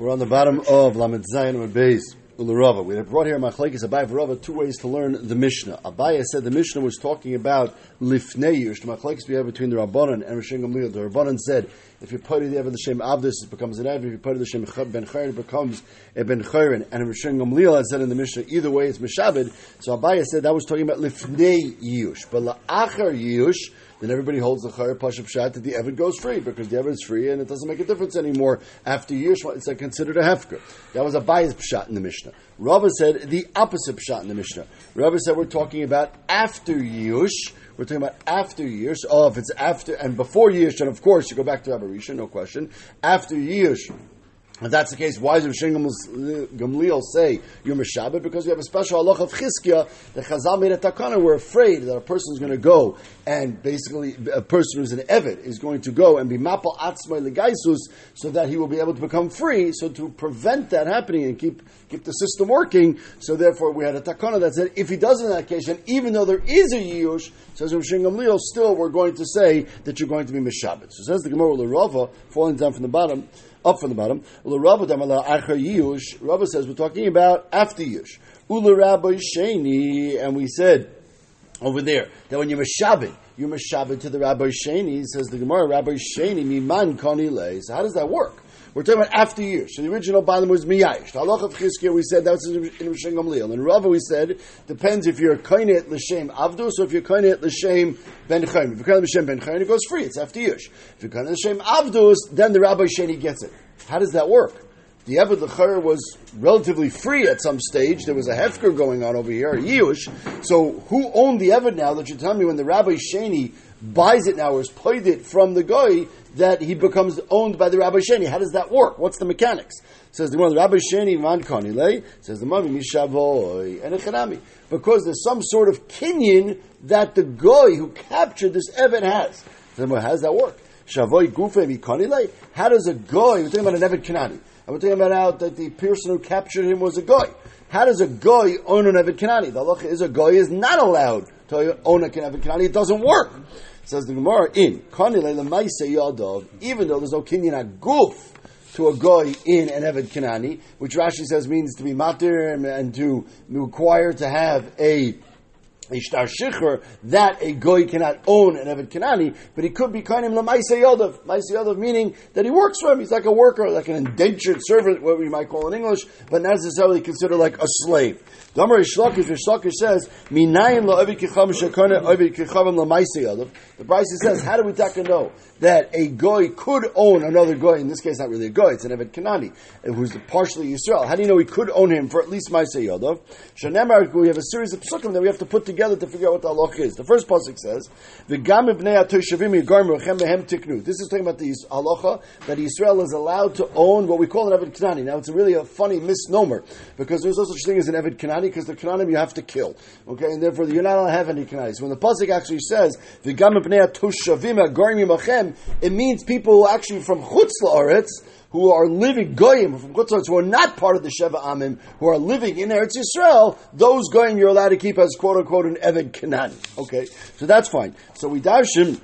We're on the bottom of Lamed Zayin with Beis Ularava. We have brought here Machlekes Abai Rava two ways to learn the Mishnah. Abaya said the Mishnah was talking about Lifnei Yush, Machlekes we have between the Rabbanan and Rishon Gamliel. The Rabbanan said if you put it ever the Shem Avdus, it becomes an Ev. If you put it the Shem Ben Chayrin, it becomes a Ben Chayrin. And Rishon Gamliel had said in the Mishnah, either way it's Meshabed. So Abaya said that was talking about Lifnei Yush. But La'achar Yush, then everybody holds the Chayr Pashup Shat that the Evid goes free because the Evid is free and it doesn't make a difference anymore after years. It's considered a Hefker. That was Abaya's Pshat in the Mishnah. Rava said the opposite Pshat in the Mishnah. Rava said we're talking about after Yush. We're talking about after years. Oh, if it's after and before years, then of course you go back to Abarisha, no question. After years, if that's the case, why does Rishon Gamliel say you're Meshabbat? Because we have a special halach of Chizkiah that Chazal made a takana. We're afraid that a person is going to go and basically a person who's an Evid is going to go and be Mapal Atzmai Legaisus so that he will be able to become free. So to prevent that happening and keep keep the system working, so therefore we had a takana that said if he does in that case, and even though there is a Yush, says Rishon Gamliel, still we're going to say that you're going to be Meshabbat. So says the Gemara L'Rava, falling down from the bottom up from the bottom. Rabba says we're talking about after Yush. Rabbi Sheni, and we said over there that when you're Meshabed, you're Meshabed to the Rabbi Sheni, says the Gemara, Rabbi Sheni, Miman Koni Le. So how does that work? We're talking about after years. So the original Balaam was Miyayish. Halach of Chizkiah, we said that was in Rishon Gamliel. And Rava, we said, depends if you're Kainet L'Shem Avdus or if you're Kainet L'Shem Ben Chaim. If you're Kainet L'Shem Ben Chaim, it goes free. It's after years. If you're Kainet L'Shem Avdus, then the Rabbi Sheni gets it. How does that work? The Eved L'Char was relatively free at some stage. There was a Hefker going on over here, a Yush. So who owned the Eved now that you tell me when the Rabbi Sheni buys it now or has played it from the guy that he becomes owned by the Rabbi Sheni. How does that work? What's the mechanics? Says the one, Rabbi Sheni man kanile, says the Mami Mishavoy and Echanami. Because there's some sort of kinyan that the guy who captured this Evan has. So how does that work? Shavoy gufe mikanile? How does a guy, we're talking about an Evan Kanani, and we're talking about how that the person who captured him was a guy. How does a guy own an Evan Kanani? The halacha is a guy is not allowed to own a Evan Kanani. It doesn't work. Says the Gemara in Yadav, even though there's no kinyan aguf to a goy in an Eved Kanani, which Rashi says means to be matir and to require to have a a shtar shicher that a goy cannot own an Eved Kanani, but he could be kind of lamaisa yodav. Maisa yodav meaning that he works for him. He's like a worker, like an indentured servant, what we might call in English, but not necessarily considered like a slave. The Amar Shlakish, Shlakish says, "Minayim lo ovid kicham shekana ovid kichavim lamaisa yodav." The Bryce says, how do we take know that a goy could own another goy? In this case, not really a goy; it's an Eved Kanani who's partially Israel. How do you know he could own him for at least Maisa yodav? Shanemar, we have a series of psukim that we have to put together to figure out what the halach is. The first pasuk says, "V'gam ibnei atoshavim yigarmu rechem tiknu." This is talking about the halacha that Israel is allowed to own what we call an Eved Kanani. Now, it's really a funny misnomer because there's no such thing as an Eved Kanani because the Kananim you have to kill. Okay, and therefore you're not allowed to have any Kanani. So when the pasuk actually says, "V'gam ibnei atoshavim yigarmu machem," it means people who actually from chutz la'aretz who are living goyim from Chutzlars who are not part of the Sheva Amim, who are living in Eretz Yisrael, those goyim you're allowed to keep as quote unquote an Eved Canaan. Okay, so that's fine. So we mehem.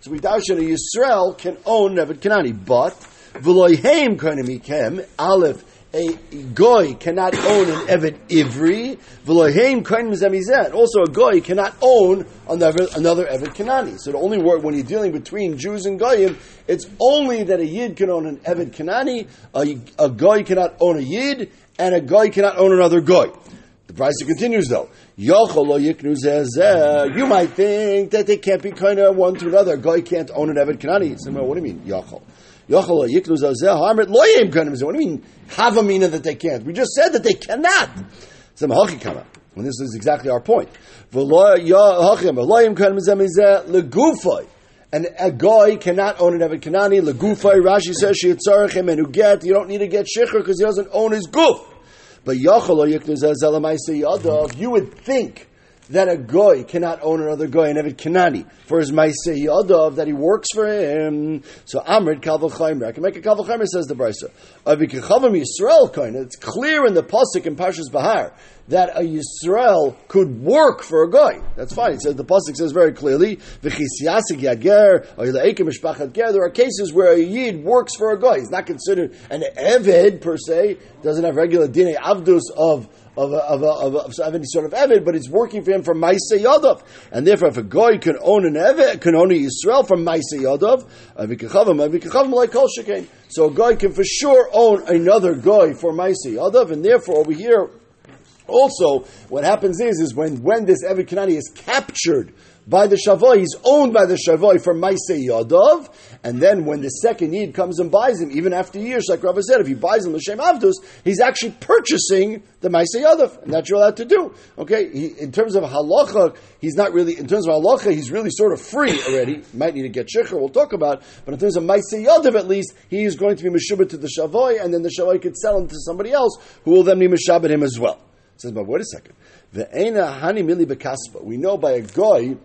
So we darshan Yisrael can own Eved Kanani, but v'loyheim kainim mehem aleph a goy cannot own an Evid Ivri. Also, a goy cannot own another, another Evid Kanani. So the only word when you're dealing between Jews and goyim, it's only that a Yid can own an Evid Kanani, a, a goy cannot own a Yid, and a goy cannot own another goy. The price continues though. You might think that they can't be kind of one to another. A guy can't own an Evid Kanani. So, what do you mean, Yachol? Uh, what do you mean havamina that they can't? We just said that they cannot. When this is exactly our point. And a guy cannot own an Evid Kanani. Legufay, Rashi says, Shiatzarechim, and who get, you don't need to get Shikhr because he doesn't own his goof. But uh, you would think that a goy cannot own another goy, an Eved Kanani, for his Maisei Yadav, that he works for him. So Amrit Kalval Chaimer. I can make a Kalval Chaimer, says the Brisa. Avikachavim Yisrael coin. It's clear in the Pasuk in Pashas Bahar that a Yisrael could work for a guy. That's fine. It says the pasuk says very clearly, There are cases where a yid works for a guy. He's not considered an eved per se. Doesn't have regular dine avdus of of, a, of, a, of, a, of any sort of Eved, but it's working for him from Maise Yadav. And therefore, if a guy can own an Eved, can own a Yisrael from Maise Yadav, like Kol So a Goy can for sure own another guy for Maise Yadav, and therefore over here, also, what happens is, is when, when this Eved Kanani is captured by the Shavoi, he's owned by the Shavoi for Maise Yadov, and then when the second Yid comes and buys him, even after years, like Rabbi said, if he buys him L'Shem Avdus, he's actually purchasing the Maise Yadov, and that's you're allowed to do. Okay, he, in terms of halacha, he's not really, in terms of halacha, he's really sort of free already. Might need to get shikha, we'll talk about, but in terms of Maise Yadov at least, he is going to be Meshubah to the Shavoi, and then the Shavoi could sell him to somebody else, who will then be Meshabbat him as well. Says, but wait a second. The Eina Hani Mili. We know by a goy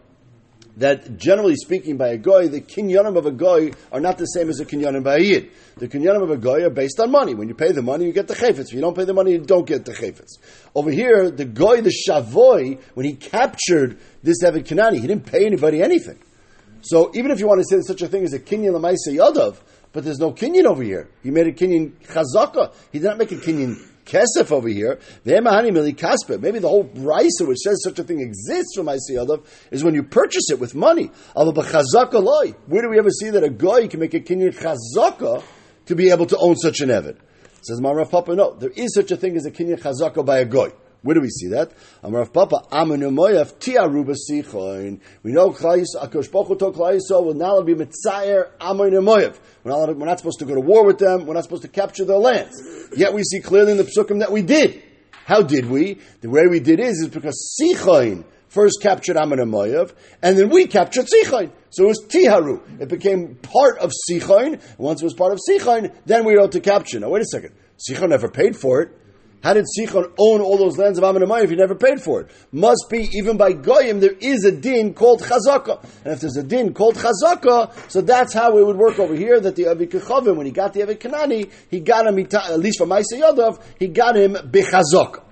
that generally speaking, by a goy, the kinyanim of a goy are not the same as the kinyanim by a yid. The kinyanim of a goy are based on money. When you pay the money, you get the chayfetz. If you don't pay the money, you don't get the chayfetz. Over here, the goy, the shavoy, when he captured this Evid Kanani, he didn't pay anybody anything. So even if you want to say there's such a thing as a kinyan lamaisa yadav, but there's no kinyan over here. He made a kinyan chazaka. He did not make a kinyan kesef over here. V'emahani mili kasper. Maybe the whole brisa which says such a thing exists from Isayadav is when you purchase it with money. Where do we ever see that a guy can make a kinyan chazaka to be able to own such an evid? Says Marav Papa, no, there is such a thing as a kinyan chazaka by a guy. Where do we see that? Amrav Papa, Moyav, Tiaruba Sichoin. We know Klais, Akosh Baruch told Klaiso will now be Mitzayer Amanu Moyav. We're not, supposed to go to war with them. We're not supposed to capture their lands. Yet we see clearly in the Psukim that we did. How did we? The way we did is, is because Sichoin first captured Amanu Moyav, and then we captured Sichoin. So it was Tiharu. It became part of Sichoin. Once it was part of Sichoin, then we were able to capture. Now wait a second. Sichoin never paid for it. How did Sichon own all those lands of Ammon and if he never paid for it? Must be, even by Goyim, there is a din called Chazaka. And if there's a din called Chazaka, so that's how it would work over here, that the Avikachavim, when he got the Avikanani, he got him, at least from Maisa Yadav, he got him Bechazaka.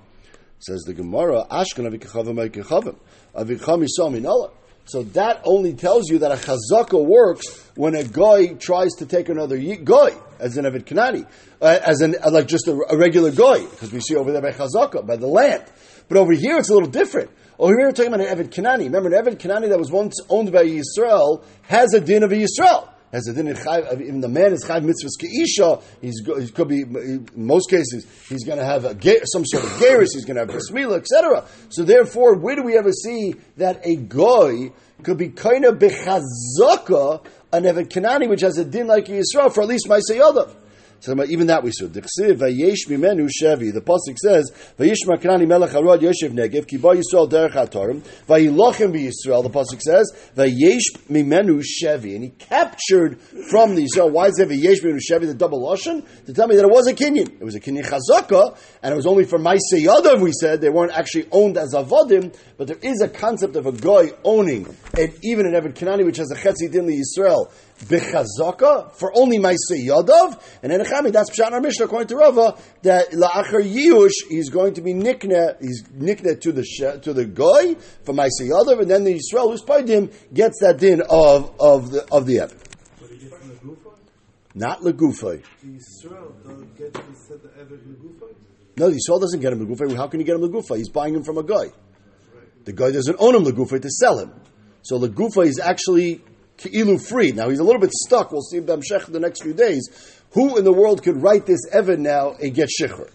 Says the Gemara, Ashkan Avikachavim Avikachavim. Avicham Yisam Minallah. So that only tells you that a chazaka works when a goy tries to take another guy, as an Evid Kanani, uh, as an uh, like just a, a regular goy, because we see over there by chazaka, by the land. But over here it's a little different. Over here we're talking about an Evid Kanani. Remember, an Evid Kanani that was once owned by Yisrael has a din of Yisrael has a din of even the man is chayv mitzvahs keisha. He's he could be in most cases he's going to have a, some sort of gerus. He's going to have brismila, etc. So therefore, where do we ever see that a goy could be kind of bechazaka an evet kanani which has a din like Yisrael for at least my seyadav? So even that we saw. The pasuk says vayishma kanani melech harod yoshev negev ki ba Yisrael derech hatorim vayilochem Yisrael. The pasuk says vayesh mimenu shevi, and he captured from the Yisrael. Why is there vayesh mimenu shevi the double lashon to tell me that it was a kinyan? It was a kinyan chazaka, and it was only for Maisei Yadav. We said they weren't actually owned as avodim, but there is a concept of a guy owning, and even an Eved Kanani which has a chetzi din Yisrael bechazaka for only Maisei Yadav, and then Chami, that's Pshat our Mishnah according to Rava that la'achar Yush he's going to be nikne, he's nikne to the to the goy for Maisei Yadav, and then the Yisrael who's paid him gets that din of of the of the Evan. Not legufay. The Yisrael don't get the Evan legufay. No, the Yisrael doesn't get him legufay. How can you get him legufay? He's buying him from a guy. The guy doesn't own him legufay to sell him. So legufa is actually Ki'ilu free. Now he's a little bit stuck. We'll see Bamshech the next few days. Who in the world could write this Evan now and get Shikhr?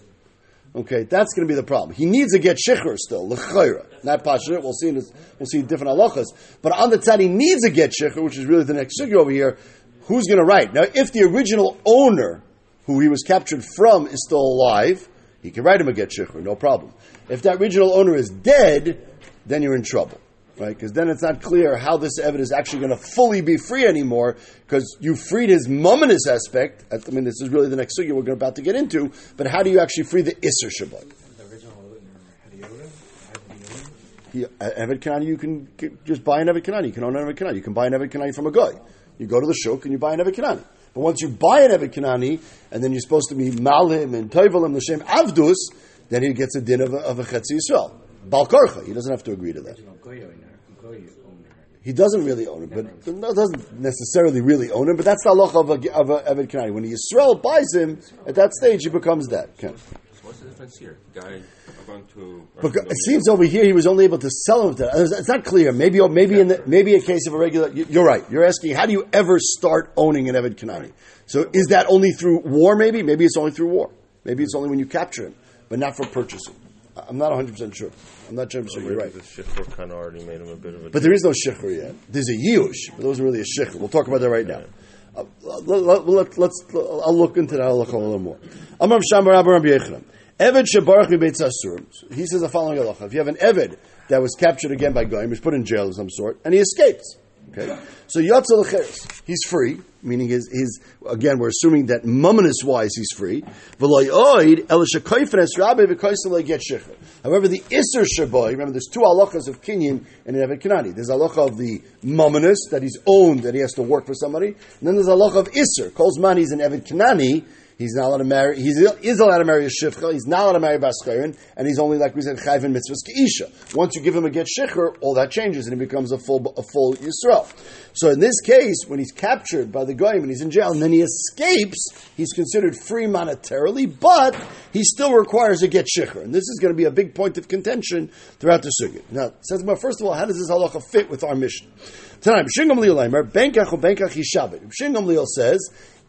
Okay, that's going to be the problem. He needs to get Shikhr still, L'chayra. Not Pashat, we'll see, we'll see different halachas. But on the tzad, he needs to get Shikhr, which is really the next sugi over here. Who's going to write? Now, if the original owner, who he was captured from, is still alive, he can write him a get Shikhr, no problem. If that original owner is dead, then you're in trouble right? Because then it's not clear how this evidence is actually going to fully be free anymore, because you freed his mumminous aspect. I mean, this is really the next sugi we're about to get into, but how do you actually free the Isser Shabbat? He, uh, Eved Kanani, you can just buy an Eved Kanani. You can own an Eved Kanani. You can buy an Eved Kanani from a guy. You go to the shuk and you buy an Eved Kanani. But once you buy an Eved Kanani, and then you're supposed to be Malim and Toivalim L'Shem Avdus, then he gets a din of a, of a Chetzi Yisrael. Balkarcha, he doesn't have to agree to that. He doesn't really own it, but no, doesn't necessarily really own it. But that's the halacha of a, of a Eved Kanani. When Yisrael buys him, at that stage he becomes that. Okay. What's the difference here? Guy going to. But it seems over here he was only able to sell him to. It's not clear. Maybe oh, maybe in the, maybe a case of a regular. you- You're right. You're asking how do you ever start owning an Eved Kanani? So is that only through war? Maybe maybe it's only through war. Maybe it's only when you capture him, but not for purchasing. I'm not 100 percent sure. I'm not 100 percent. You're right. The shikhr kind of already made him a bit of a. But there is no shikhr yet. There's a yush, but there wasn't really a shikhr. We'll talk about that right now. Uh, let, let, let's. I'll look into that. I'll look a little more. Amar Shamar Rabbi Yochanan. Eved shebarach beit asurim. He says the following halacha: If you have an eved that was captured again by goyim, was put in jail of some sort, and he escapes. Okay, so yotzel lecheres, he's free. Meaning his, his again, we're assuming that mumminus wise he's free. However, the Isser Shaboy, remember there's two halachas of Kinyan and an Evet Kanani. There's halacha of the Mominus, that he's owned, that he has to work for somebody. And then there's halacha of Isser. Calls man he's an Evet Kanani, he's not allowed to marry, he is allowed to marry a Shifcha, he's not allowed to marry Baschayrin, and he's only, like we said, Chayv and Mitzvahs Keisha. Once you give him a get Shikhr, all that changes and he becomes a full, a full Yisrael. So in this case, when he's captured by the Goyim and he's in jail and then he escapes, he's considered free monetarily, but he still requires a get shikhr. And this is going to be a big point of contention throughout the sugya. Now, says first of all, how does this halacha fit with our mission? Tonight, Shingam Liel Aimer, Benkach or Benkach Yishabit. Shingam Liel says,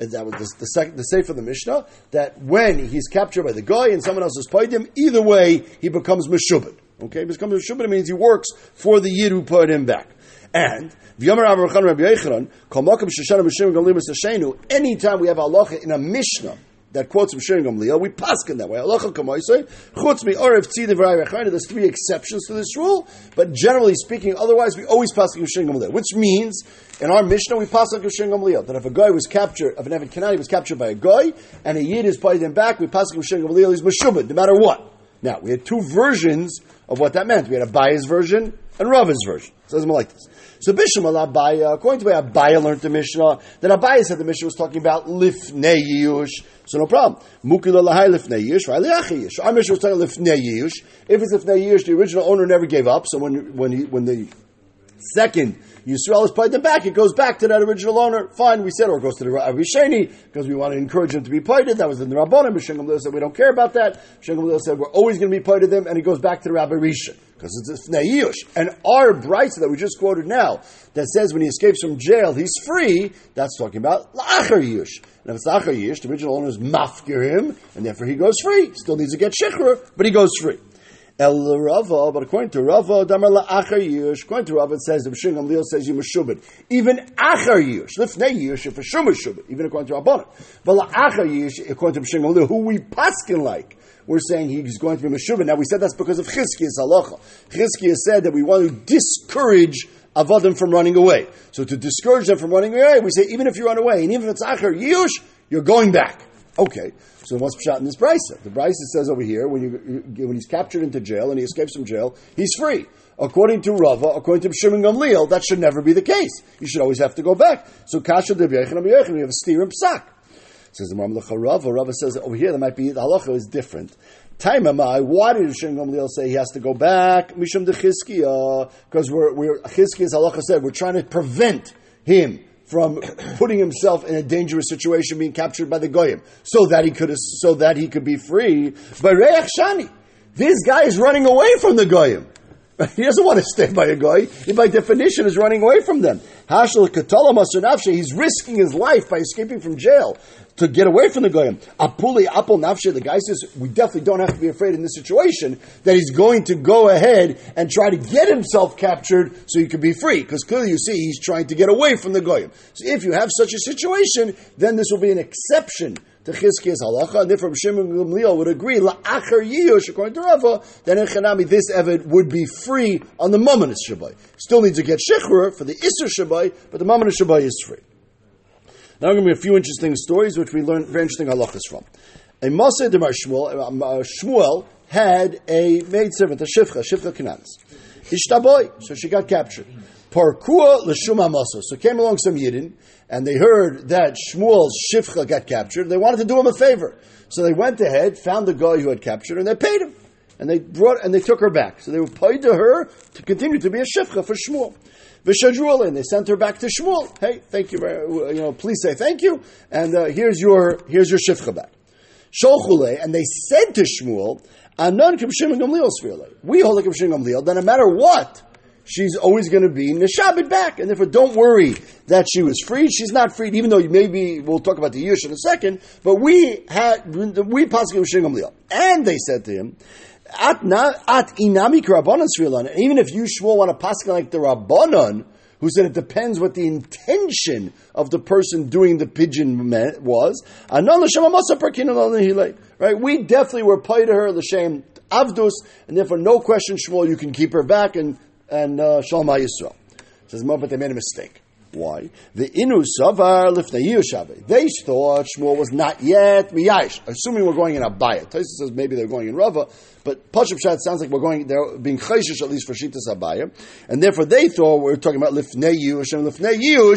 and that was the, the, second, the safe of the Mishnah, that when he's captured by the guy and someone else has paid him, either way, he becomes Meshubit. Okay, becomes Meshubit means he works for the Yid who put him back. And. Anytime we have halacha in a Mishnah that quotes B'Shem Gamliel, we paskin that way. There's three exceptions to this rule, but generally speaking, otherwise we always paskin B'Shem Gamliel, which means in our Mishnah we paskin B'Shem Gamliel that if a guy was captured, if an Evan Kanani was captured by a guy and a Yid is paid him back, we paskin B'Shem Gamliel. He's Meshubed, no matter what. Now we had two versions of what that meant. We had a Abaya's version and Rava's version. It says more like this. So Bisham Abaya, according to the way Abaya learned the Mishnah, that Abaya said the Mishnah was talking about lifnei yush. So no problem. Mukila lahai lifnei yush, right? Our Mishnah was talking lifnei yush. If it's lifnei yush, the original owner never gave up. So when when he, when the second Yisrael is paid them back, it goes back to that original owner. Fine, we said, or it goes to the Rabbi Sheni because we want to encourage them to be paid. That was in the Rabbanim. Gamliel said we don't care about that. Gamliel said we're always going to be to them, and it goes back to the Rabbi Rishon because it's a Yush. And our brisa that we just quoted now that says when he escapes from jail he's free, that's talking about La'achar Yush. And if it's La'achar Yush, the original owner is mafkir him, and therefore he goes free. Still needs to get shikhr, but he goes free. El Rava, but according to Rava, Damar La'achar Yush, according to Rava, it says, the B'Shem Gamliel says you meshubed. Even Achar Yush, Lifnei Yush, for sure meshubed, even according to Rabbanim. But La'achar Yush, according to B'Shem Gamliel, who we paskin like, we're saying he's going to be Meshubah. Now we said that's because of Chizkiya's halacha. Chizkiya said that we want to discourage Avadim from running away. So to discourage them from running away, we say even if you run away, and even if it's Achar Yush, you're going back. Okay, so what's shot in this brisa? The brisa says over here when you when he's captured into jail and he escapes from jail, he's free. According to Rava, according to Shimon Gamliel, that should never be the case. You should always have to go back. So Kasha de we have a steer and psak. Says the Mamlecha Rava. Rava says over here there might be the halacha is different. Taimamai, why did Shimon Gamliel say he has to go back? Mishum de Chizkiya, because we're, we're Chizkiya's halacha said we're trying to prevent him from putting himself in a dangerous situation, being captured by the goyim, so that he could so that he could be free. But Reach Shani, this guy is running away from the goyim. He doesn't want to stay by a guy. He, by definition, is running away from them. Hashel Katola Nafshe, he's risking his life by escaping from jail to get away from the goyim. Apuli Apol Nafshe, the guy says, we definitely don't have to be afraid in this situation that he's going to go ahead and try to get himself captured so he can be free. Because clearly you see he's trying to get away from the goyim. So if you have such a situation, then this will be an exception to Chizkiya's halacha, and therefore Shimon Gamliel would agree, la'achar yiyush, according to Rava, then in Chanami this Evid would be free on the Mamonis Shabbai. Still needs to get Shechur for the Isser Shabbai, but the Mamonis Shabbai is free. Now, I'm going to be a few interesting stories which we learned very interesting halachas from. A Moshe de Shmuel, uh, Shmuel had a maid servant, a Shifcha, Shifcha Kananis. Ishtaboy. So she got captured. Parkua l'shum hamasa. So came along some Yidden, and they heard that Shmuel's Shifcha got captured. They wanted to do him a favor. So they went ahead, found the guy who had captured, her, and they paid him. And they brought, and they took her back. So they were paid to her to continue to be a Shifcha for Shmuel. V'shadrul, and they sent her back to Shmuel. Hey, thank you you know, please say thank you, and uh, here's your, here's your Shifcha back. Sholchule, and they said to Shmuel, Anon Kim Shimon Gamliel Svirle. We hold like Kim Shimon Gamliel, that no matter what, she's always going to be Neshabit back. And therefore, don't worry that she was freed. She's not freed, even though maybe we'll talk about the Yush in a second. But we had, we Shimon Gamliel. And they said to him, At, at inami Rabbanon Svirle. Even if you, Shmuel, want to pass like the Rabbanon, who said it depends what the intention of the person doing the pigeon meant, was. Right? We definitely were paid to her l'shem avdus, and therefore no question, Shmuel, you can keep her back and and uh, Shalom Yisrael. Says but they made a mistake. Why? The inu savar lifnei They thought Shmuel was not yet miyash, assuming we're going in a Abaya. Taisa says maybe they're going in Rava, but Pashup Shat sounds like we're going, they're being chayshish at least for Shitas Abaya, and therefore they thought we are talking about lifnei yush and lifnei yush.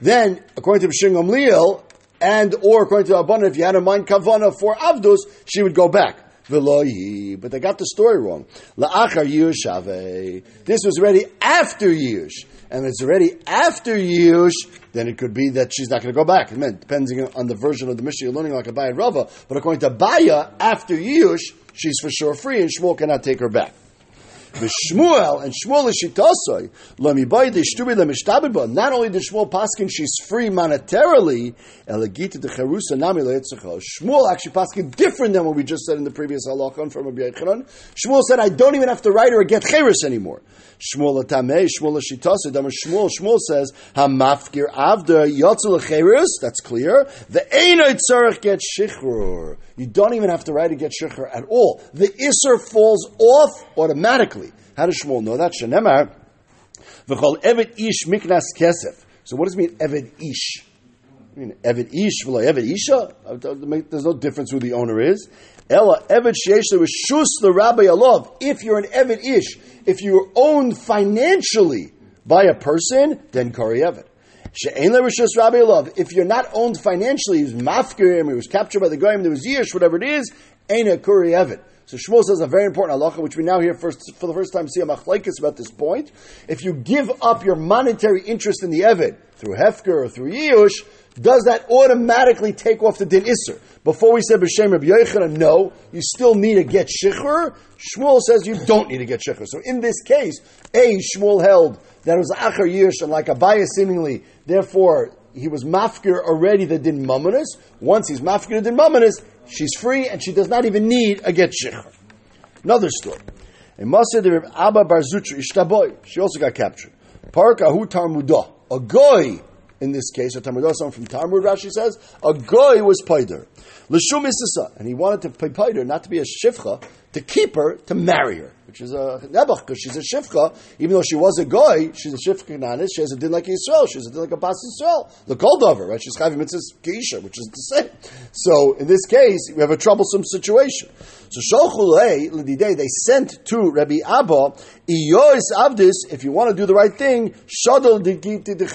Then, according to B'Shing Gamliel, and or according to Abana, if you had a mind kavana for Avdus, she would go back. But they got the story wrong. La'achar Yush This was ready after Yush. And it's already after Yush, then it could be that she's not going to go back. It meant, depending on the version of the Mishnah you're learning, like Abaya and Rava. But according to Baya, after Yush, she's for sure free, and Shmuel cannot take her back. Shmuel and Shmuel is shitasoi lamibayde shtubi lemishtabedba. Not only did Shmuel paskin she's free monetarily, elegita de cherusa nami leitzacha. Shmuel actually paskin different than what we just said in the previous halachon from Rabbi Yochanan. Shmuel said, I don't even have to write her a get cherus anymore. Shmuel atamei Shmuel shitasa. Dama Shmuel Shmuel says hamafkir avda yotzel cherus. That's clear. The einoy tzarich get shichrur. You don't even have to write a get shichrur at all. The iser falls off automatically. How does Shmuel know that? Shenemar, v'chol eved ish miknas kesef. So what does it mean, eved ish? I mean, eved ish, v'lo eved isha? Uh, there's no difference who the owner is. Ella, eved sheyesh shus the rabbi alov. If you're an eved ish, if you're owned financially by a person, then kari eved. If you're not owned financially, he was mafkirim, he was captured by the goyim, there was yish, whatever it is, ain't a kuri eved. So Shmuel says a very important halacha, which we now hear first, for the first time see a machlaikis about this point. If you give up your monetary interest in the Evid through Hefker or through Yush, does that automatically take off the din Isser? Before we said B'Shem Rabbi Yochanan, no, you still need to get Shechur. Shmuel says you don't need to get Shechur. So in this case, A, Shmuel held that it was Achar Yish and like Abaya seemingly, therefore he was mafkir already the din mamonis. Once he's mafkir the din mamonis, she's free and she does not even need a get shich. Another story. In Masad of Abba Barzutra Ishtaboy, she also got captured. Parka Hu Tarmudah. A goy, in this case, a Talmudah, someone from Talmud, Rashi says, a goy was paider. L'shum isisa, and he wanted to pay paider, not to be a shifcha, to keep her, to marry her which is a nebuch, because she's a shifcha, even though she was a goy, she's a shifcha kananis, she has a din like Israel, she has a din like a bas Israel. the koldover, right? She's chayvim mitzvah keisha, which is the same. So in this case, we have a troublesome situation. So sholchulei l'didei, they sent to Rabbi Abba, iyois avdis, if you want to do the right thing, shadol digiti de.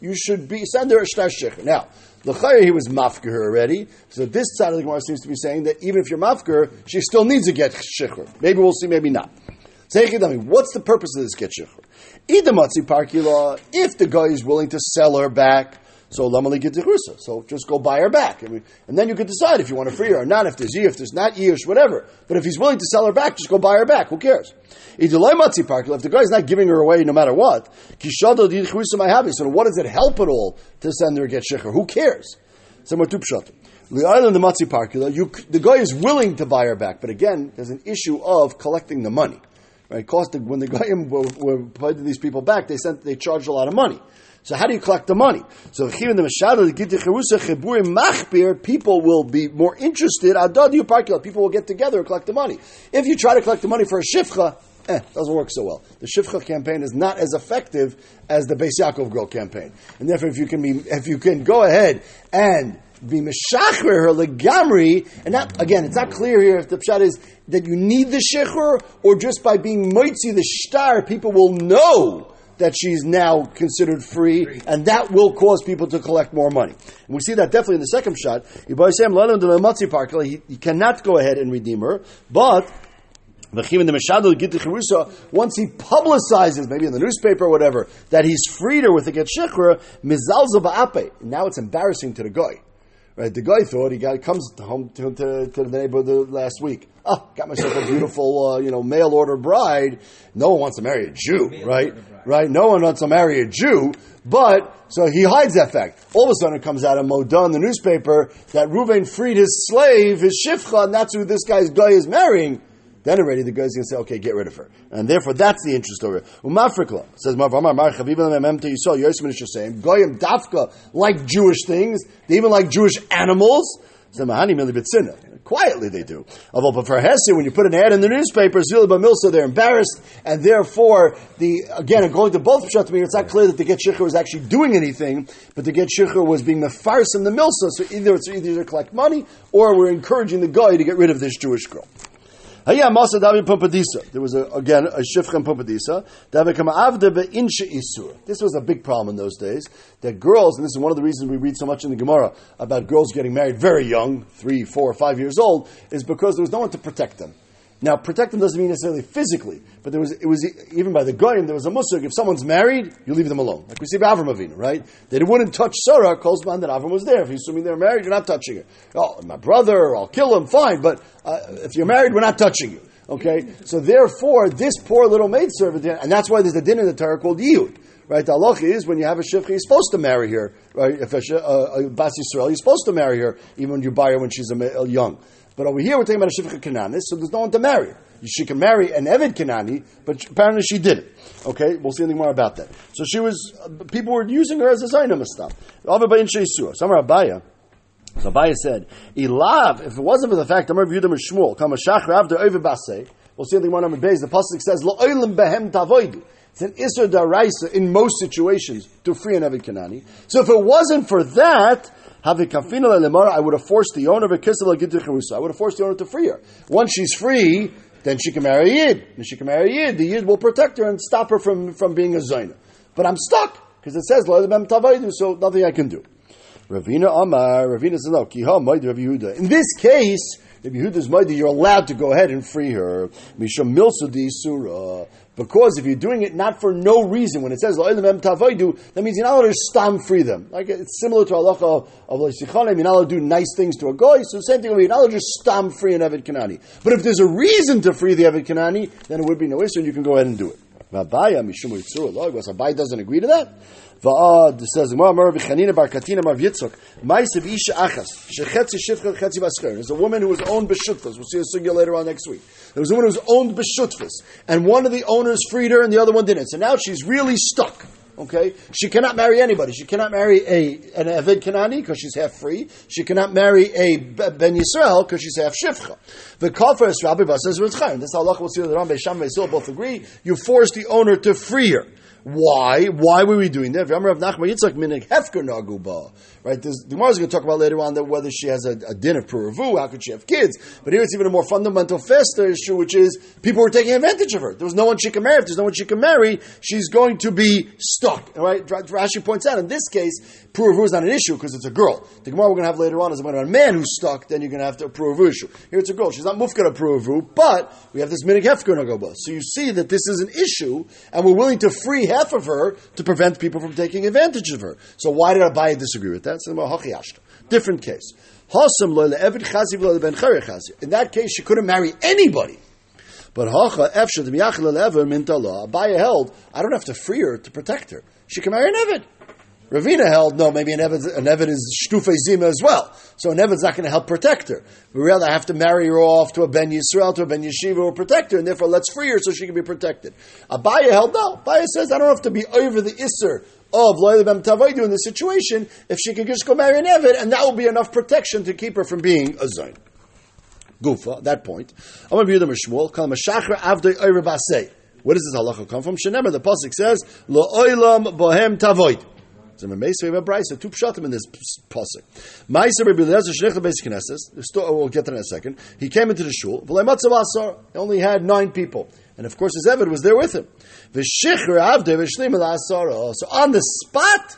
You should be send her a shtar Now, L'chayr, he was mafker already. So this side of the Gemara seems to be saying that even if you're mafker, she still needs to get shikhr. Maybe we'll see, maybe not. What's the purpose of this get shikhr? Idamatzi parkila, if the guy is willing to sell her back, so So just go buy her back, and, then you can decide if you want to free her or not. If there's if there's not yish, whatever. But if he's willing to sell her back, just go buy her back. Who cares? If the guy's not giving her away no matter what, so what does it help at all to send her to get shikhr? Who cares? The island the matzi parkula, you, the guy is willing to buy her back, but again, there's an issue of collecting the money. Right? Cost when the guy were, were putting these people back, they sent they charged a lot of money. So how do you collect the money? So here in the Mashada, machbir, people will be more interested. People will get together and collect the money. If you try to collect the money for a shifcha, eh, doesn't work so well. The shifcha campaign is not as effective as the Beis Yaakov Girl campaign, and therefore, if you can be, if you can go ahead and be meshachrer her legamri, and not again, it's not clear here if the pshat is that you need the shechur, or just by being moitzi the shtar, people will know that she's now considered free, and that will cause people to collect more money. And we see that definitely in the second shot. He, he cannot go ahead and redeem her, but once he publicizes, maybe in the newspaper or whatever, that he's freed her with the get shikra, mizalza ba'ape. Now it's embarrassing to the guy. Right, the guy thought he got comes home to, to, to the neighborhood last week. Oh, got myself a beautiful, uh, you know, mail order bride. No one wants to marry a Jew, right? Right? No one wants to marry a Jew, but so he hides that fact. All of a sudden, it comes out of Moda in the newspaper that Reuven freed his slave, his shifcha, and that's who this guy's guy is marrying. Then already the guy's going to say, okay, get rid of her. And therefore, that's the interest over it. Umafrikla says, You saw Yosef Menichur saying, Goyim dafka like Jewish things. They even like Jewish animals. Quietly they do. Although for Hesse, when you put an ad in the newspaper, Zilba Milsa, they're embarrassed, and therefore, the again, going to both Pshatim, it's not clear that the Get Shikha was actually doing anything, but the Get Shikha was being in the Milsa, so either it's either to collect money, or we're encouraging the guy to get rid of this Jewish girl. Hayya Masa Davi Pumbedisa. There was a, again a Shifcha Pumbedisa. This was a big problem in those days. That girls, and this is one of the reasons we read so much in the Gemara about girls getting married very young, three, four, five years old, is because there was no one to protect them. Now, protect them doesn't mean necessarily physically, but there was it was even by the goyim there was a musuk. If someone's married, you leave them alone, like we see Avram Avinu, right? They wouldn't touch Sarah. Kolzman that Avram was there. If you're assuming they're married, you're not touching her. Oh, my brother, I'll kill him. Fine, but uh, if you're married, we're not touching you. Okay, so therefore, this poor little maidservant, and that's why there's a din in the Torah called Yud. Right, the halacha is when you have a shivcha, you're supposed to marry her. Right, if a, a, a bas Yisrael, you're supposed to marry her even when you buy her when she's a, a young. But over here, we're talking about a shivcha kananis, so there's no one to marry. She can marry an Evid Kanani, but apparently she didn't. Okay, we'll see anything more about that. So she was, uh, people were using her as a Zainam stuff. Somewhere Abaya. So Abaya said, Ilav, if it wasn't for the fact, I'm reviewed them as Shmuel, come Shach Rav Oive Basei, we'll see anything more number base. The Pasuk says, Lo Behem Tavoidu. It's an Isser Daraisa in most situations to free an Evid Kanani. So if it wasn't for that, I would have forced the owner of a kisel I would have forced the owner to free her. Once she's free, then she can marry Yid. And she can marry Yid. The Yid will protect her and stop her from, from being a Zaina. But I'm stuck, because it says, so nothing I can do. Ravina Amar, Ravina says, no, Kiha Rav Yehuda. In this case, Rav Yehuda's Maida, you're allowed to go ahead and free her. Misham Milsudi Surah. Because if you're doing it not for no reason, when it says that means you're not allowed to stam free them. Like it's similar to halacha of Leisichanim, you're not allowed to do nice things to a guy. So the same thing, you're not allowed to just stam free an Evid Kanani. But if there's a reason to free the Evid Kanani, then it would be no issue, and you can go ahead and do it. Abaya Mishum Yitzur doesn't agree to that. Va'ad says Gemara Vichanina Bar Katina Mar Yitzchok Ma'isiv Isha Achas Shechetzi Shifcha Chetzi Basker. There's a woman who was owned b'shutfas. We'll see a sugya later on next week. There was a woman who was owned b'shutfas, and one of the owners freed her, and the other one didn't. So now she's really stuck. Okay, she cannot marry anybody. She cannot marry a an Eved Kanani because she's half free. She cannot marry a Ben Yisrael because she's half Shifcha. The Kafar is Rabbi Ritzchaim. This Allah will see that Ram Beisham Beisil both agree. You force the owner to free her. Why? Why were we doing that? Right? This, the Gemara is going to talk about later on that whether she has a, a din of puravu, how could she have kids? But here it's even a more fundamental, faster issue, which is people were taking advantage of her. There was no one she can marry. If there's no one she can marry, she's going to be stuck. Right? Rashi points out in this case, puravu is not an issue because it's a girl. The Gemara we're going to have later on is about a man who's stuck, then you're going to have to a puravu issue. Here it's a girl. She's not mufkar puravu, but we have this minig hefker nagobah. So you see that this is an issue, and we're willing to free half of her to prevent people from taking advantage of her. So why did Abaye disagree with that? Different case. In that case, she couldn't marry anybody. But Abaye held, I don't have to free her to protect her. She can marry an Evid. Ravina held, no, maybe an Evid, an Evid is Shtufe Zima as well. So an Evid's not going to help protect her. We rather have to marry her off to a Ben Yisrael, to a Ben Yeshiva, or protect her, and therefore let's free her so she can be protected. Abaya held, no. Abaya says, I don't have to be over the Isser of Loyal Bem in this situation if she can just go marry an Evid, and that will be enough protection to keep her from being a Zayn. Gufa, at that point. I'm going to view them as Shmuel, call him a Shachar Avdei Oire Basei. Where does this halacha come from? Shenemar, the Pasuk says, Lo Bohem Tavoid. So we have a brisa, two pshatim in this pasuk. Ma'aser Rabbi Eliezer shenichla beis knesses. We'll get to that in a second. He came into the shul. V'lei asar. He only had nine people, and of course his Evid was there with him. So on the spot,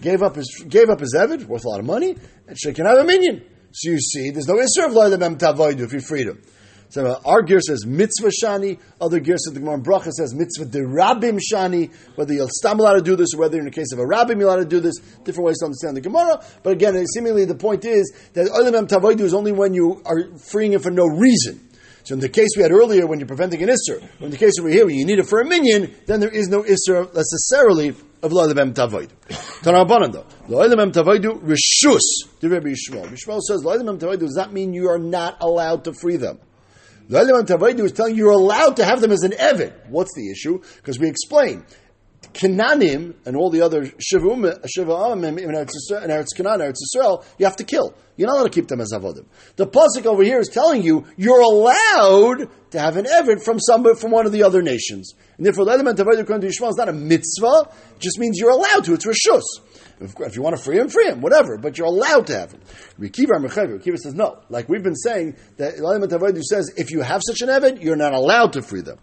gave up his gave up his Evid, worth a lot of money, and she can have a minion. So you see, there's no Isser of Loilam Tavoidu if you freed him. So uh, our gear says mitzvah shani, other gear says the Gemara Bracha says mitzvah de rabim shani, whether you'll stam allowed to do this or whether in the case of a rabbim you're allowed to do this, different ways to understand the Gemara. But again, seemingly the point is that Olam Em Tavoidu is only when you are freeing him for no reason. So in the case we had earlier, when you're preventing an Isser, in the case over here, when you need it for a minion, then there is no Isser necessarily of lo elem tavoid. Tanabanan though, lo elem tavoidu rishus. The Rabbi Yishmael. Yishmael says lo elem tavoidu does that mean you are not allowed to free them. Lo elem tavoidu is telling you you're allowed to have them as an evid. What's the issue? Because we explain. Kananim and all the other Shivum, Shiva'amim in Eretz Canaan, Eretz Israel, you have to kill. You're not allowed to keep them as avodim. The pasuk over here is telling you you're allowed to have an evid from some from one of the other nations, and therefore the element of according to is not a mitzvah. It just means you're allowed to. It's rishus. If, if you want to free him, free him, whatever. But you're allowed to have him. Rekiva says no. Like we've been saying, that element of says if you have such an evid, you're not allowed to free them.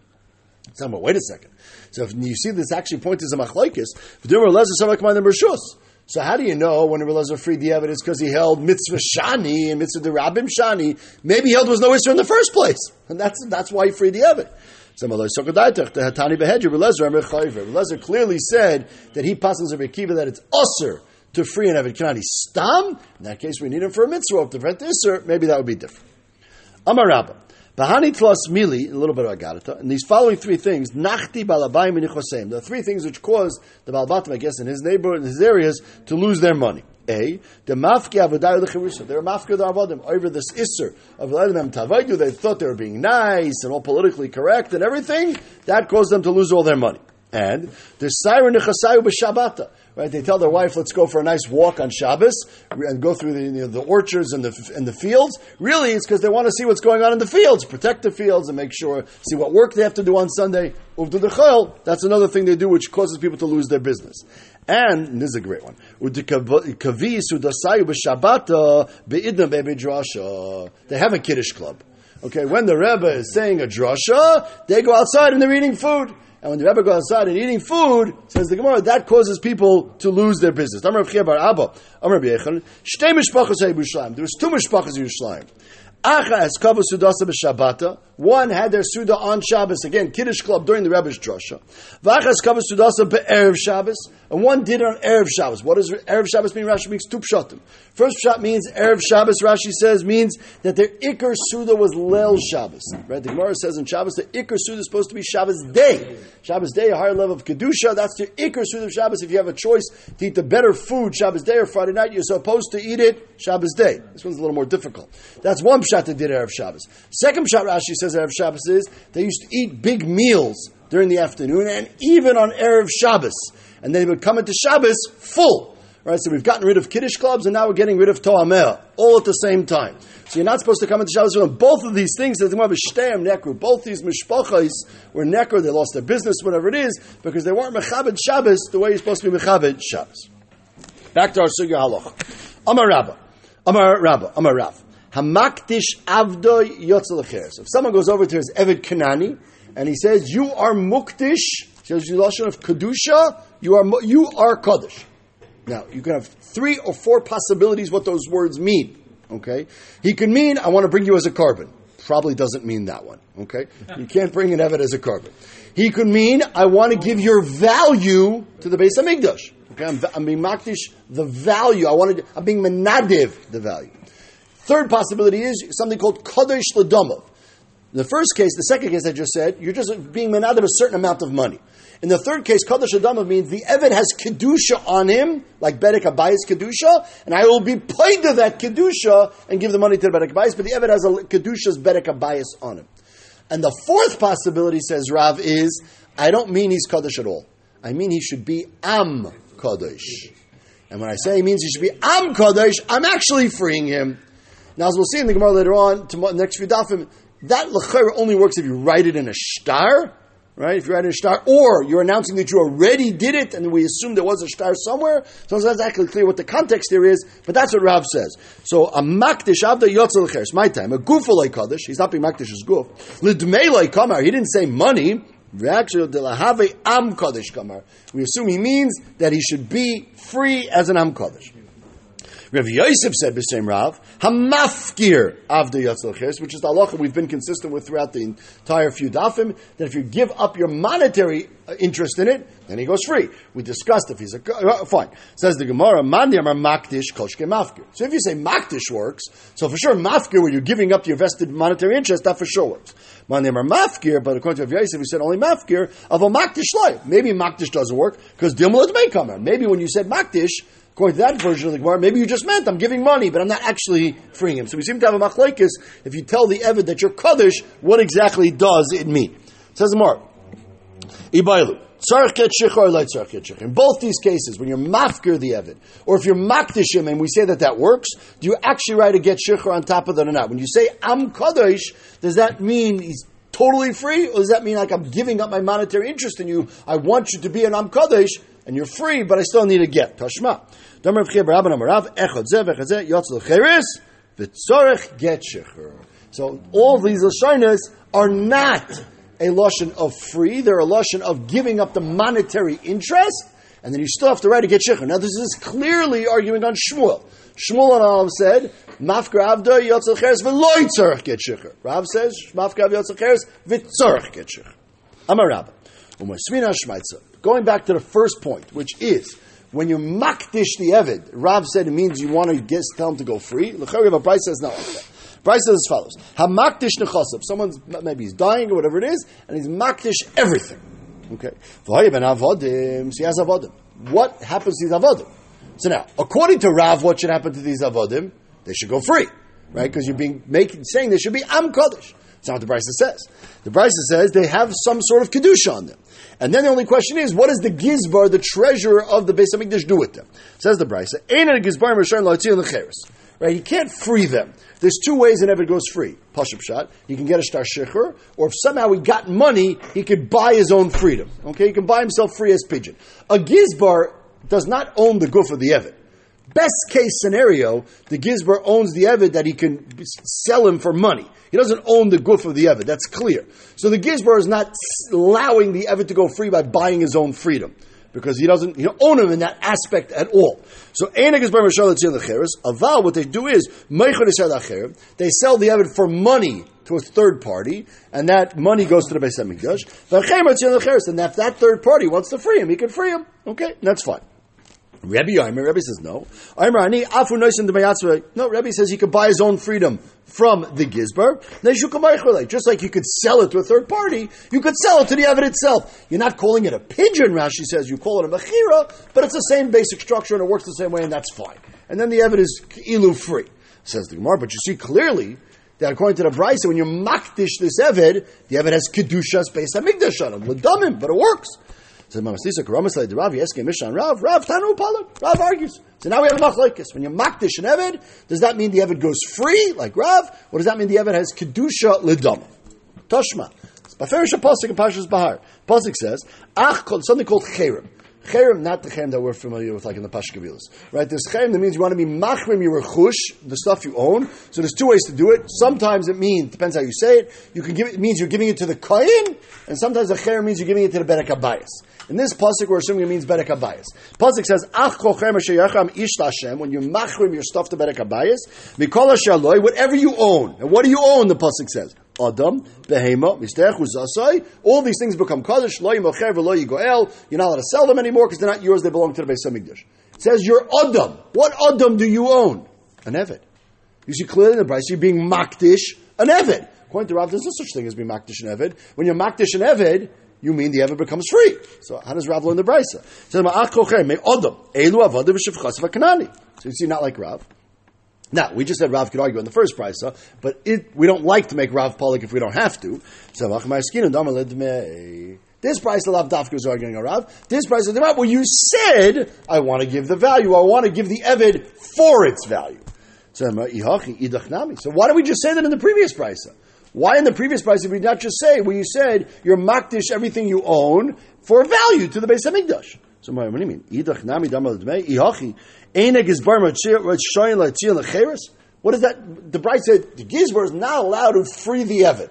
So, but wait a second. So if you see this actually point is a machlaikis, so how do you know when Rebbe freed the evidence because he held mitzvah shani and mitzvah derabim shani? Maybe he held was no issue in the first place, and that's that's why he freed the evidence. Hatani Behedra, clearly said that he passes a Rekiva that it's usser to free an evidence. Evid Kanani stam. In that case, we need him for a mitzvah. To prevent this, or maybe that would be different. Amarabba. Bahani plus mili, a little bit of agarata, and these following three things, nachti balabayim and the three things which cause the balbatim, I guess, in his neighborhood, in his areas, to lose their money. A, the mafki avodayu lechirusa. They were mafki the avodim over this isser of letting them tavaydu. They thought they were being nice and all politically correct and everything. That caused them to lose all their money. And the siren nechasayu b'shabata. Right? They tell their wife, "Let's go for a nice walk on Shabbos and go through the, you know, the orchards and the and the fields." Really, it's because they want to see what's going on in the fields, protect the fields, and make sure see what work they have to do on Sunday. That's another thing they do, which causes people to lose their business. And, and this is a great one. They have a kiddush club. Okay, when the Rebbe is saying a drasha, they go outside and they're eating food. And when the Rebbe goes outside and eating food, says the Gemara, that causes people to lose their business. There was two mishpachas in Yerushalayim. Achas kavah sudasa b'shabata. One had their suda on Shabbos. Again, Kiddush Club during the Rebbe's drasha. V'achas kavah sudasa be'erev Shabbos. And one did on Erev Shabbos. What does Erev Shabbos mean? Rashi means two pshatim. First pshat means Erev Shabbos, Rashi says, means that their Iker Suda was Lel Shabbos. Right? The Gemara says in Shabbos, the Iker Suda is supposed to be Shabbos day. Shabbos day, a higher level of Kedusha. That's the Iker Suda of Shabbos. If you have a choice to eat the better food Shabbos day or Friday night, you're supposed to eat it Shabbos day. This one's a little more difficult. That's one pshat that did Erev Shabbos. Second pshat Rashi says Erev Shabbos is they used to eat big meals during the afternoon and even on Erev Shabbos. And they would come into Shabbos full. Right, so we've gotten rid of Kiddush clubs and now we're getting rid of Toameh, all at the same time. So you're not supposed to come into Shabbos when both of these things, there's more of a shteim nekru. Both these mishpachas were nekru, they lost their business, whatever it is, because they weren't mechabed Shabbos the way you're supposed to be mechabed Shabbos. Back to our sugya halach. Amar Rabba. Amar Rabba. Amar Rav. Hamakdish avdo yotzel If someone goes over to his Evid Kanani and he says, You are mukdish, he says, You of Kedusha, you are, you are Kaddish. Now, you can have three or four possibilities what those words mean. Okay? He could mean, I want to bring you as a carbon. Probably doesn't mean that one. Okay? You can't bring an Evid as a carbon. He could mean, I want to give your value to the base of Migdash. Okay? I'm, I'm being makdish the value. I want to, I'm being menadiv the value. Third possibility is something called Kodesh Ladamov. In the first case, the second case I just said, you're just being made out of a certain amount of money. In the third case, Kodesh Ladamov means the Eved has Kedusha on him, like Bedek Abayis Kedusha, and I will be paid to that Kedusha and give the money to the Bedek Abayis, but the Eved has a Kedusha's Bedek Abayis on him. And the fourth possibility, says Rav, is I don't mean he's Kodesh at all. I mean he should be Am Kodesh. And when I say he means he should be Am Kodesh, I'm actually freeing him. Now, as we'll see in the Gemara later on, to next few dafim, that lechera only works if you write it in a star, right? If you're in a star, or you're announcing that you already did it, and we assume there was a star somewhere, so it's not exactly clear what the context there is, but that's what Rav says. So a makdish avda yotzel lecheres, my time, a guf olay kaddish, he's not being makdish as guf. Lidmei loy kamar, he didn't say money, lahave am kaddish kamar. We assume he means that he should be free as an am kaddish. Rav Yosef said b'shem Rav, hamafkir avda yatzel cheres, which is the halacha we've been consistent with throughout the entire few dafim, that if you give up your monetary uh, interest in it, then he goes free. We discussed if he's a, uh, fine. Says the Gemara, mandi amar makdish koshke mafkir. So if you say makdish works, so for sure mafkir, where you're giving up your vested monetary interest, that for sure works. Mandi amar mafkir, but according to Rav Yosef, we said only mafkir, of a makdish loy. Maybe makdish doesn't work, because dimlet may come out. Maybe when you said makdish, According to that version of the Gemara, maybe you just meant I'm giving money, but I'm not actually freeing him. So we seem to have a machlekes. If you tell the Evid that you're kaddish, what exactly does it mean? Says the Gemara, Ibailu. In both these cases, when you're mafkir the Evid, or if you're makdish him and we say that that works, do you actually write a get shikhr on top of that or not? When you say I'm kaddish, does that mean he's totally free, or does that mean like I'm giving up my monetary interest in you? I want you to be an am kaddish, and you're free, but I still need a get. Tashma. So all these lashonas are not a lashon of free; they're a lashon of giving up the monetary interest, and then you still have to write a get shechur. Now this is clearly arguing on Shmuel. Shmuel and Alam said, "Mafkar avda yotzel cheres v'loy tzorach get shechur." Rav says, "Mafkar avda yotzel cheres v'tzorach get shechur." Amar Rav. Umasmina shmaitza. Going back to the first point, which is when you makdish the Evid, Rav said it means you want to tell him to go free. L'chari, Brisa says not like that. Brisa says as follows: Hamakdish nechosab. Someone's maybe he's dying or whatever it is, and he's makdish everything. Okay. So he has avodim. What happens to these avodim? So now, according to Rav, what should happen to these avodim? They should go free, right? Because you're being making saying they should be am kodesh. That's not what the Brisa says. The Brisa says they have some sort of kedusha on them. And then the only question is, what does the gizbar, the treasurer of the Beis Hamikdash, do with them? Says the Brisa, "Ein a gizbar m'shayin la'tzil lecheres." Right, he can't free them. There's two ways an Evid goes free. Pashup shot. He can get a star shecher, or if somehow he got money, he could buy his own freedom. Okay, he can buy himself free as pigeon. A gizbar does not own the goof of the Evid. Best case scenario, the Gizbar owns the Evid that he can sell him for money. He doesn't own the goof of the Evid. That's clear. So the Gizbar is not allowing the Evid to go free by buying his own freedom. Because he doesn't own him in that aspect at all. So Aval, what they do is they sell the Evid for money to a third party, and that money goes to the Beis Hamikdash. And if that third party wants to free him, he can free him. Okay, that's fine. Rebbe Yomer, Rebbe says no. No, Rebbe says he could buy his own freedom from the Gizbar. Just like you could sell it to a third party, you could sell it to the Evid itself. You're not calling it a pigeon, Rashi says, you call it a Mechira, but it's the same basic structure and it works the same way and that's fine. And then the Evid is ilu free, says the Gemara. But you see clearly that according to the Brisa, when you makdish this Evid, the Evid has Kedushas based on Migdash on him, but it works. So the Rav argues. So now we have a machlekes. When you makdish an Eved, does that mean the Eved goes free like Rav, or does that mean the Eved has kedusha lidama? Toshma. It's Baferish Pasuk and Pashas Bahar. Pasuk says Ach something called Cherem. Cherem, not the cherem that we're familiar with, like in the Pashkavilas. Right? There's cherem that means you want to be machrim your chush, the stuff you own. So there's two ways to do it. Sometimes it means, depends how you say it, you can give it, it means you're giving it to the kohen, and sometimes a cherem means you're giving it to the Berek Abayas. In this pasuk, we're assuming it means Berek Abayas. Pasuk says, Ach kochem sheyacham ish Hashem, when you machrim your stuff to Berek Abayas, mikol shaloi, whatever you own. And what do you own, the pasuk says? Adam, Behema, Misterech, Uzasai. All these things become Kaddish, Lo Yimocher, Lo Yigoel. You're not allowed to sell them anymore because they're not yours, they belong to the Beis Hamikdash. It says you're Adam. What Adam do you own? An Evid. You see clearly in the Brisa, you're being Makdish, an Evid. According to Rav, there's no such thing as being Makdish an Evid. When you're Makdish an Evid, you mean the Evid becomes free. So how does Rav learn the V'Kanani. So you see, not like Rav. Now, we just said Rav could argue in the first huh? but it, we don't like to make Rav Polik if we don't have to. So, this price of Dafka is arguing a Rav. This price of Well, you said, I want to give the value. I want to give the Evid for its value. So, so why don't we just say that in the previous price? Why in the previous price did we not just say where you said you're makdish everything you own for value to the Beis Hamikdash? So what do you mean? What is that? The bride said the gizbar is not allowed to free the evid.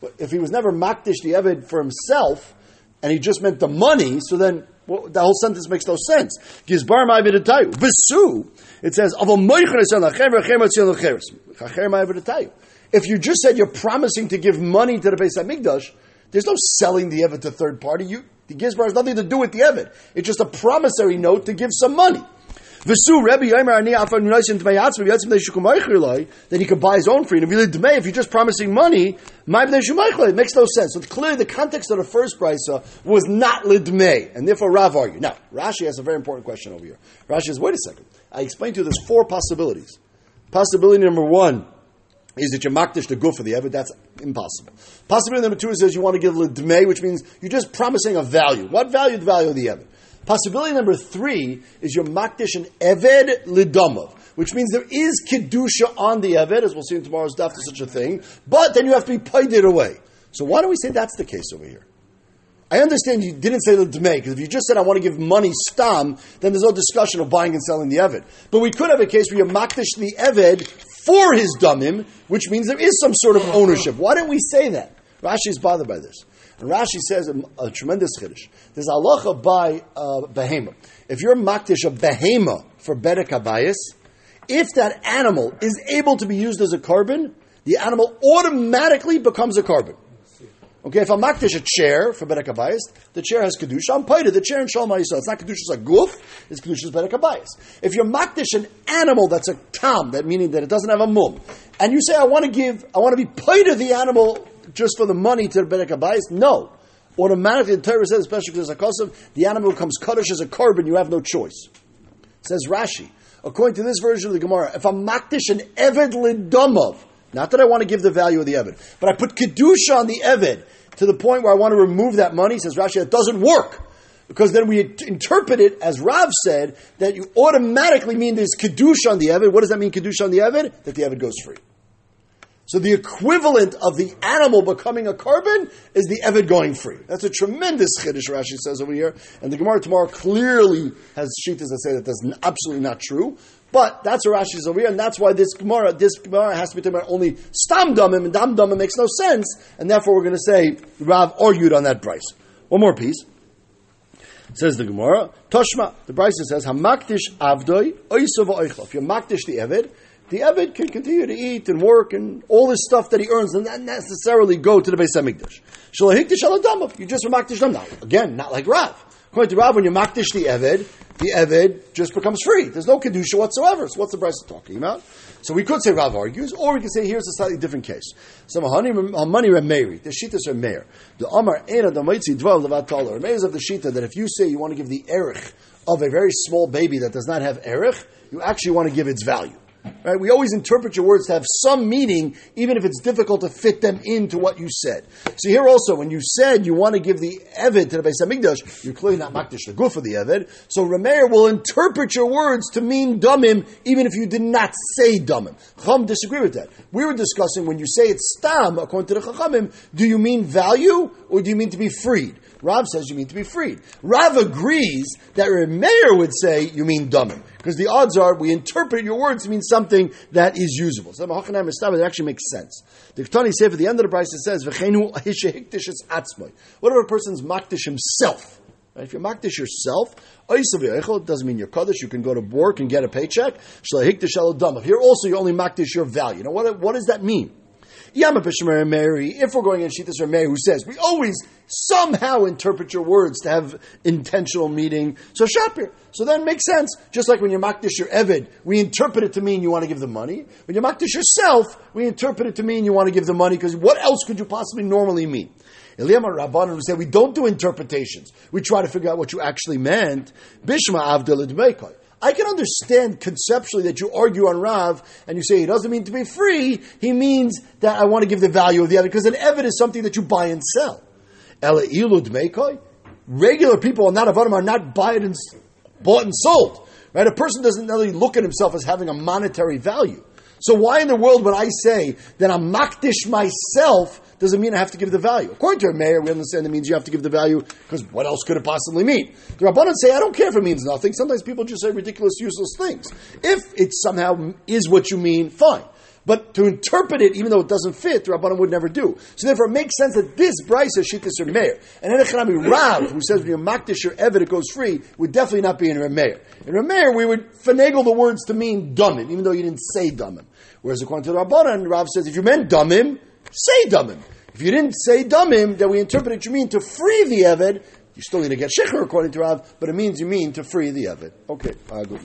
But if he was never makdish the evid for himself, and he just meant the money, so then well, the whole sentence makes no sense. Gizbar ma'avidatayu. Besu, it says, "Aval moichen esan lachem rechem atzion lecheres." Chacher ma'avidatayu. If you just said you're promising to give money to the Beis Hamikdash, there's no selling the Evid to third party. You, the Gizbar has nothing to do with the Evid. It's just a promissory note to give some money. Then he could buy his own freedom. If you if you're just promising money, it makes no sense. So clearly the context of the first brisa was not Lidmei, and therefore Rav argued. Now, Rashi has a very important question over here. Rashi says, wait a second. I explained to you there's four possibilities. Possibility number one is that you're makdish the goof of the Evid, that's impossible. Possibility number two is you want to give Lidmei, which means you're just promising a value. What value? The value of the Evid. Possibility number three is you're makdish an eved lidamav, which means there is kedusha on the eved, as we'll see in tomorrow's daf, to such a thing. But then you have to be paid it away. So why do we say that's the case over here? I understand you didn't say the dmei because if you just said I want to give money stam, then there's no discussion of buying and selling the eved. But we could have a case where you makdish the eved for his damim, which means there is some sort of ownership. Why don't we say that? Rashi is bothered by this. And Rashi says a, a tremendous chiddush. There's halacha by uh, behema. If you're makdish a behema for bedek abayis, if that animal is able to be used as a korban, the animal automatically becomes a korban. Okay, if I'm makdish a chair for bedek abayis, the chair has kedusha. I'm paid the chair in shalom It's not kedusha it's a goof. It's kedusha bedek abayis. If you're makdish an animal that's a tam, that meaning that it doesn't have a mum, and you say I want to give, I want to be paid the animal just for the money to the Bedek Abayis? No. Automatically, the Torah says, especially because it's a the animal becomes kaddish as a korban, you have no choice. Says Rashi, according to this version of the Gemara, if I'm makdish an Eved Lidamav, not that I want to give the value of the Eved, but I put Kedusha on the Eved to the point where I want to remove that money, says Rashi, that doesn't work. Because then we interpret it, as Rav said, that you automatically mean there's Kedusha on the Eved. What does that mean, Kedusha on the Eved? That the Eved goes free. So the equivalent of the animal becoming a korban is the Evid going free. That's a tremendous chiddush Rashi says over here. And the Gemara tomorrow clearly has shittas that say that that's absolutely not true. But that's what Rashi is over here, and that's why this Gemara, this Gemara has to be talking about only stam damim, and dam damim makes no sense, and therefore we're going to say Rav argued on that price. One more piece. Says the Gemara, Toshma, the Brisa says, Hamakdish avdoi, oisova If you're makdish the Evid, the Eved can continue to eat and work and all this stuff that he earns and not necessarily go to the Beis Hamikdash. You just makdish them now. Again, not like Rav. According to Rav, when you makdish the Eved, the Eved just becomes free. There's no kedusha whatsoever. So what's the price talking about? So we could say Rav argues, or we could say here's a slightly different case. So money remeri, the shitas are mayor. The Amar Ena the Maitzi Dval Levat Meir is of the shita that if you say you want to give the erich of a very small baby that does not have erich, you actually want to give its value. Right? We always interpret your words to have some meaning, even if it's difficult to fit them into what you said. So here also, when you said you want to give the Evid to the Beis Hamikdash, you're clearly not Makdish the of the Evid. So Rameir will interpret your words to mean Dumim, even if you did not say Dumim. Chum disagree with that. We were discussing when you say it's Stam, according to the Chachamim, do you mean value or do you mean to be freed? Rav says you mean to be freed. Rav agrees that Meir would say you mean dumim. Because the odds are we interpret your words to mean something that is usable. So it actually makes sense. The Ketani say at the end of the price it says, What if a person's makdish himself? Right? If you're makdish yourself, it doesn't mean you're kaddish. You can go to work and get a paycheck. Here also you only makdish your value. Now what, what does that mean? Mary, if we're going in Shitas Mary, who says we always somehow interpret your words to have intentional meaning. So Shapir. So then makes sense. Just like when you're Makdish your Evid, we interpret it to mean you want to give the money. When you're Makdish yourself, we interpret it to mean you want to give the money because what else could you possibly normally mean? Eliyam Rabbanan would say we don't do interpretations. We try to figure out what you actually meant. Bishma Avdel I can understand conceptually that you argue on Rav and you say he doesn't mean to be free. He means that I want to give the value of the other because an evid is something that you buy and sell. Regular people are not avadim are not bought and sold. Right? A person doesn't really look at himself as having a monetary value. So why in the world would I say that I'm makdish myself doesn't mean I have to give the value? According to a mayor, we understand it means you have to give the value because what else could it possibly mean? The Rabbanan say, I don't care if it means nothing. Sometimes people just say ridiculous, useless things. If it somehow is what you mean, fine. But to interpret it, even though it doesn't fit, the Rabbanan would never do. So therefore, it makes sense that this Brisa is Shittis or. And then Echanami Rav, who says when you're Makdish or Evid, it goes free, would definitely not be in Rameir. In Rameir, we would finagle the words to mean Dumim, even though you didn't say Dumim. Whereas according to Rabbanan, Rav says if you meant Dumim, say Dumim. If you didn't say Dumim, then we interpret it you mean to free the Evid. You still need to get Shecher according to Rav, but it means you mean to free the Evid. Okay, uh, good.